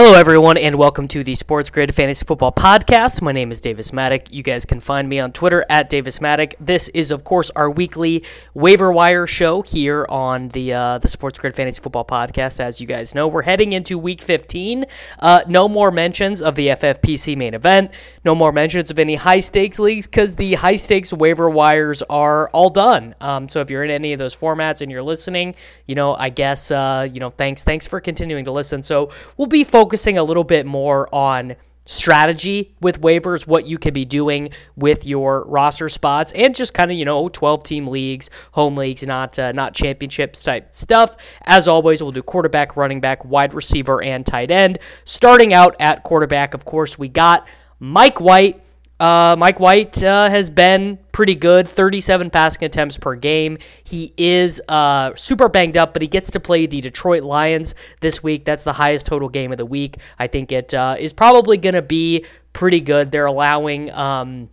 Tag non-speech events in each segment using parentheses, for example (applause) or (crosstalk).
Hello, everyone, and welcome to the Sports Grid Fantasy Football Podcast. My name is Davis Mattek. You guys can find me on Twitter at Davis Mattek. This is, of course, our weekly waiver wire show here on the uh, the Sports Grid Fantasy Football Podcast. As you guys know, we're heading into Week 15. Uh, no more mentions of the FFPC main event. No more mentions of any high stakes leagues because the high stakes waiver wires are all done. Um, so if you're in any of those formats and you're listening, you know, I guess uh, you know, thanks thanks for continuing to listen. So we'll be focused focusing a little bit more on strategy with waivers, what you can be doing with your roster spots, and just kind of you know 12 team leagues, home leagues, not uh, not championships type stuff. As always, we'll do quarterback, running back, wide receiver, and tight end. Starting out at quarterback, of course, we got Mike White. Uh, Mike White uh, has been pretty good 37 passing attempts per game. He is uh, super banged up, but he gets to play the Detroit Lions this week. That's the highest total game of the week. I think it uh, is probably going to be pretty good. They're allowing. Um,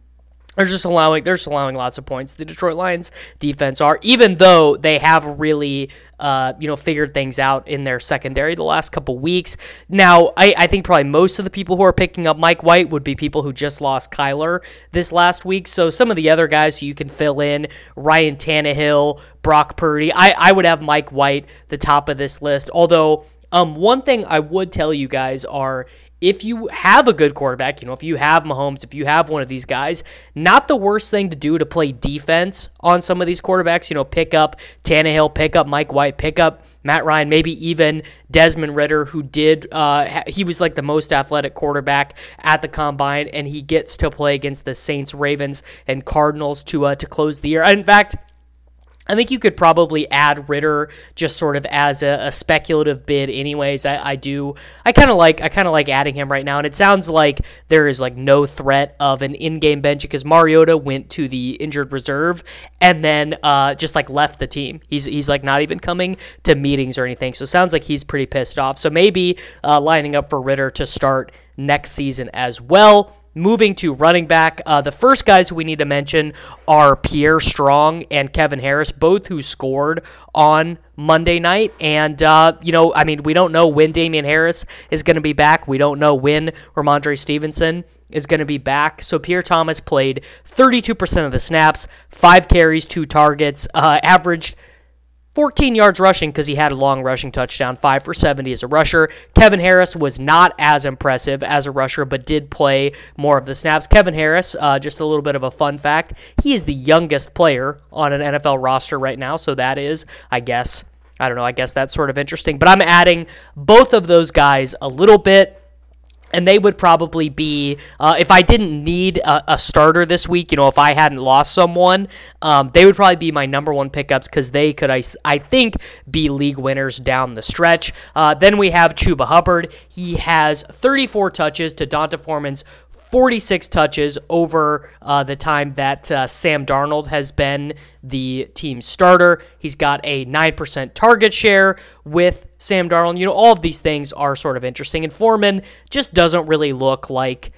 they're just allowing they're just allowing lots of points. The Detroit Lions defense are, even though they have really uh, you know figured things out in their secondary the last couple weeks. Now, I, I think probably most of the people who are picking up Mike White would be people who just lost Kyler this last week. So some of the other guys who you can fill in, Ryan Tannehill, Brock Purdy. I, I would have Mike White the top of this list. Although um, one thing I would tell you guys are if you have a good quarterback, you know, if you have Mahomes, if you have one of these guys, not the worst thing to do to play defense on some of these quarterbacks. You know, pick up Tannehill, pick up Mike White, pick up Matt Ryan, maybe even Desmond Ridder, who did, uh, he was like the most athletic quarterback at the combine, and he gets to play against the Saints, Ravens, and Cardinals to uh, to close the year. In fact, I think you could probably add Ridder just sort of as a, a speculative bid, anyways. I, I do. I kind of like. I kind of like adding him right now, and it sounds like there is like no threat of an in-game bench because Mariota went to the injured reserve and then uh, just like left the team. He's he's like not even coming to meetings or anything. So it sounds like he's pretty pissed off. So maybe uh, lining up for Ridder to start next season as well. Moving to running back, uh, the first guys we need to mention are Pierre Strong and Kevin Harris, both who scored on Monday night. And, uh, you know, I mean, we don't know when Damien Harris is going to be back. We don't know when Rhamondre Stevenson is going to be back. So Pierre Thomas played 32% of the snaps, five carries, two targets, uh, averaged – 14 yards rushing because he had a long rushing touchdown, 5 for 70 as a rusher. Kevin Harris was not as impressive as a rusher, but did play more of the snaps. Kevin Harris, uh, just a little bit of a fun fact, he is the youngest player on an NFL roster right now, so that is, I guess, I don't know, I guess that's sort of interesting. But I'm adding both of those guys a little bit and they would probably be uh, if I didn't need a, a, starter this week. You know, if I hadn't lost someone, um, they would probably be my number one pickups because they could, I, I think, be league winners down the stretch. Uh, then we have Chuba Hubbard. He has 34 touches to D'Onta Foreman's 46 touches over uh, the time that uh, Sam Darnold has been the team starter. He's got a 9% target share with Sam Darnold. You know, all of these things are sort of interesting. And Foreman just doesn't really look like.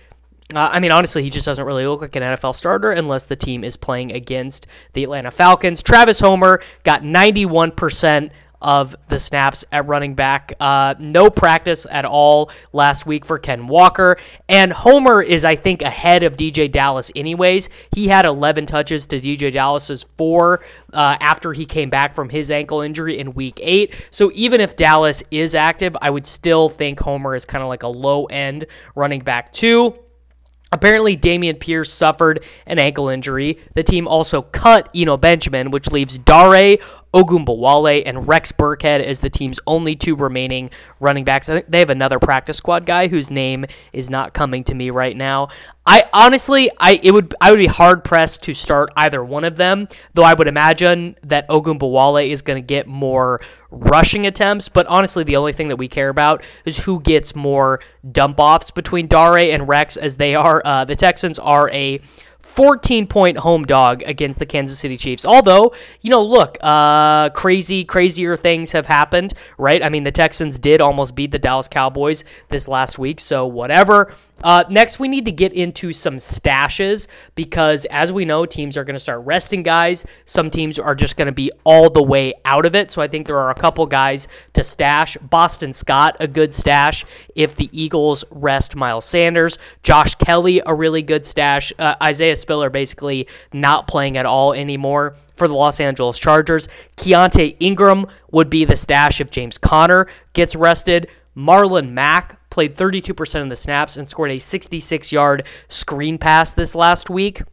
Uh, I mean, honestly, he just doesn't really look like an NFL starter unless the team is playing against the Atlanta Falcons. Travis Homer got 91% of the snaps at running back. Uh, no practice at all last week for Ken Walker. And Homer is, I think, ahead of DJ Dallas, anyways. He had 11 touches to DJ Dallas's four uh, after he came back from his ankle injury in week eight. So even if Dallas is active, I would still think Homer is kind of like a low end running back, too. Apparently, Dameon Pierce suffered an ankle injury. The team also cut Eno Benjamin, which leaves Dare Ogunbowale and Rex Burkhead as the team's only two remaining running backs. I think they have another practice squad guy whose name is not coming to me right now. I honestly, I it would I would be hard pressed to start either one of them, though I would imagine that Ogunbowale is going to get more rushing attempts. But honestly, the only thing that we care about is who gets more dump offs between Dare and Rex, as they are uh, the Texans are a 14 point home dog against the Kansas City Chiefs. Although, you know, look, uh, crazy, crazier things have happened, right? I mean, the Texans did almost beat the Dallas Cowboys this last week, so whatever. Uh, next, we need to get into some stashes because, as we know, teams are going to start resting guys. Some teams are just going to be all the way out of it. So I think there are a couple guys to stash. Boston Scott, a good stash if the Eagles rest Miles Sanders. Josh Kelley, a really good stash. Uh, Isaiah Spiller, basically not playing at all anymore for the Los Angeles Chargers. Keaontay Ingram would be the stash if James Conner gets rested. Marlon Mack played 32% of the snaps and scored a 66 yard screen pass this last week.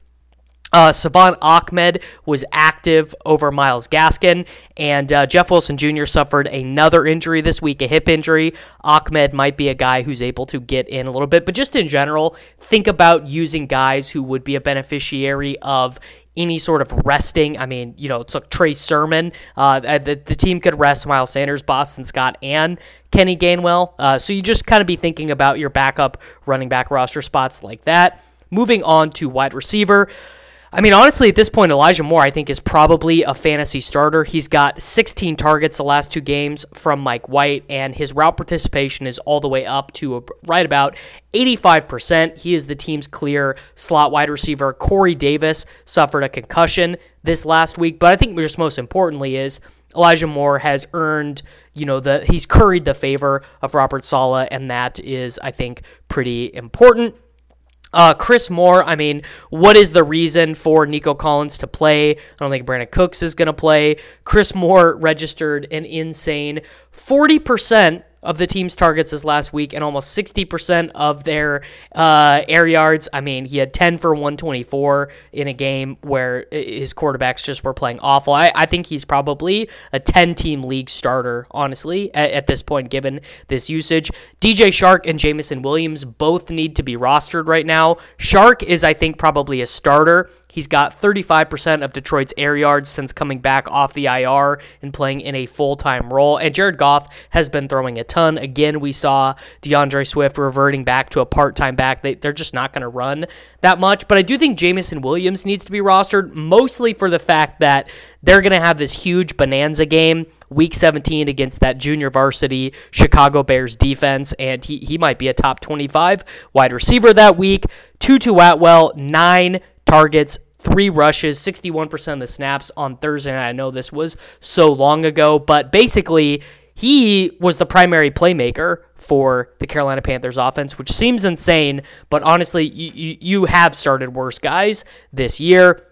Uh, Salvon Ahmed was active over Myles Gaskin, and uh, Jeff Wilson Jr. suffered another injury this week, a hip injury. Ahmed might be a guy who's able to get in a little bit, but just in general, think about using guys who would be a beneficiary of any sort of resting. I mean, you know, it's like Trey Sermon. Uh, the, the team could rest Miles Sanders, Boston Scott, and Kenny Gainwell. Uh, so you just kind of be thinking about your backup running back roster spots like that. Moving on to wide receiver. I mean, honestly, at this point, Elijah Moore, I think, is probably a fantasy starter. He's got 16 targets the last two games from Mike White, and his route participation is all the way up to right about 85%. He is the team's clear slot wide receiver. Corey Davis suffered a concussion this last week, but I think just most importantly is Elijah Moore has earned, you know, the he's curried the favor of Robert Saleh, and that is, I think, pretty important. Uh, Chris Moore, I mean, what is the reason for Nico Collins to play? I don't think Brandin Cooks is going to play. Chris Moore registered an insane 40% of the team's targets this last week and almost 60% of their uh, air yards. I mean, he had 10 for 124 in a game where his quarterbacks just were playing awful. I, I think he's probably a 10 team league starter, honestly, at, at, this point, given this usage. DJ Chark and Jameson Williams both need to be rostered right now. Chark is, I think, probably a starter. He's got 35% of Detroit's air yards since coming back off the IR and playing in a full time role. And Jared Goff has been throwing a ton. Again, we saw D'Andre Swift reverting back to a part time back. They, they're just not going to run that much. But I do think Jameson Williams needs to be rostered, mostly for the fact that they're going to have this huge bonanza game week 17 against that junior varsity Chicago Bears defense, and he, he might be a top 25 wide receiver that week. Tutu Atwell, nine targets, three rushes, 61% of the snaps on Thursday night. I know this was so long ago, but basically, he was the primary playmaker for the Carolina Panthers offense, which seems insane, but honestly, you, you, have started worse guys this year.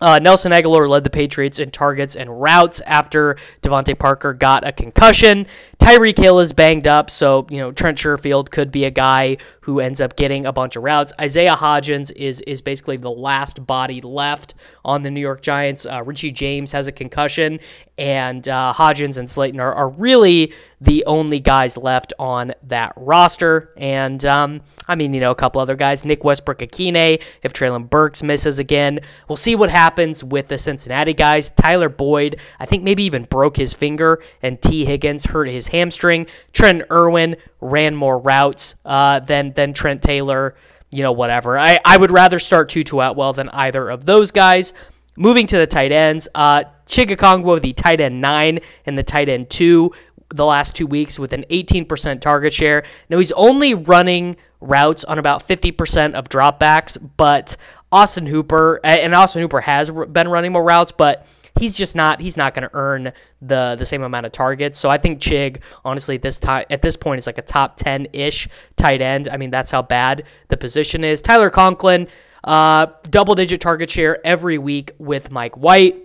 Uh, Nelson Agholor led the Patriots in targets and routes after DeVante Parker got a concussion. Tyreek Hill is banged up, so you know Trent Sherfield could be a guy who ends up getting a bunch of routes. Isaiah Hodgins is is basically the last body left on the New York Giants. Uh, Richie James has a concussion, and uh, Hodgins and Slayton are, are really the only guys left on that roster. And um, I mean, you know, a couple other guys, Nick Westbrook-Ikhine. If Treylon Burks misses again, we'll see what happens with the Cincinnati guys. Tyler Boyd, I think maybe even broke his finger, and Tee Higgins hurt his hamstring. Trent Irwin ran more routes uh, than than Trent Taylor. You know, whatever. I, I would rather start Tutu Atwell than either of those guys. Moving to the tight ends, uh, Chig the tight end nine and the tight end two the last two weeks with an 18% target share. Now he's only running routes on about 50% of dropbacks, but Austin Hooper and Austin Hooper has been running more routes, but he's just not he's not going to earn the the same amount of targets. So I think Chig, honestly, at this time at this point is like a top ten ish tight end. I mean, that's how bad the position is. Tyler Conklin, uh, double digit target share every week with Mike White.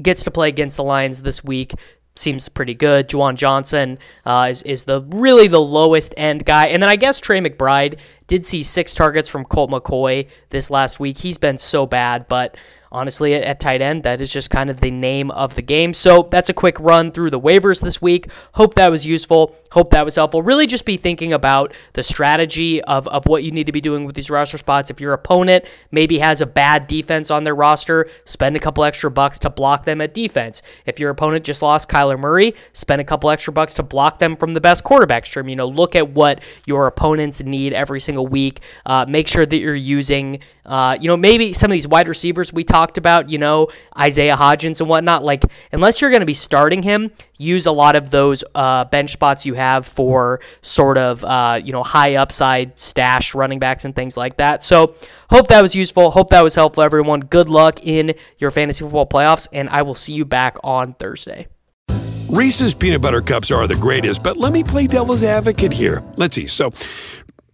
Gets to play against the Lions this week seems pretty good. Juwan Johnson uh, is, is the really the lowest end guy. And then I guess Trey McBride did see six targets from Colt McCoy this last week. He's been so bad, but honestly, at, tight end, that is just kind of the name of the game. So that's a quick run through the waivers this week. Hope that was useful. Hope that was helpful. Really just be thinking about the strategy of, of what you need to be doing with these roster spots. If your opponent maybe has a bad defense on their roster, spend a couple extra bucks to block them at defense. If your opponent just lost Kyler Murray, spend a couple extra bucks to block them from the best quarterback stream. You know, look at what your opponents need every single week. Uh, make sure that you're using, uh, you know, maybe some of these wide receivers we talked about, you know, Isaiah Hodgins and whatnot. Like, unless you're going to be starting him, use a lot of those uh, bench spots you have for sort of, uh, you know, high upside stash running backs and things like that. So, hope that was useful. Hope that was helpful, everyone. Good luck in your fantasy football playoffs, and I will see you back on Thursday. Reese's peanut butter cups are the greatest, but let me play devil's advocate here. Let's see. So,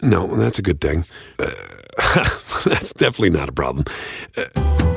no, that's a good thing. Uh, (laughs) that's definitely not a problem. Uh,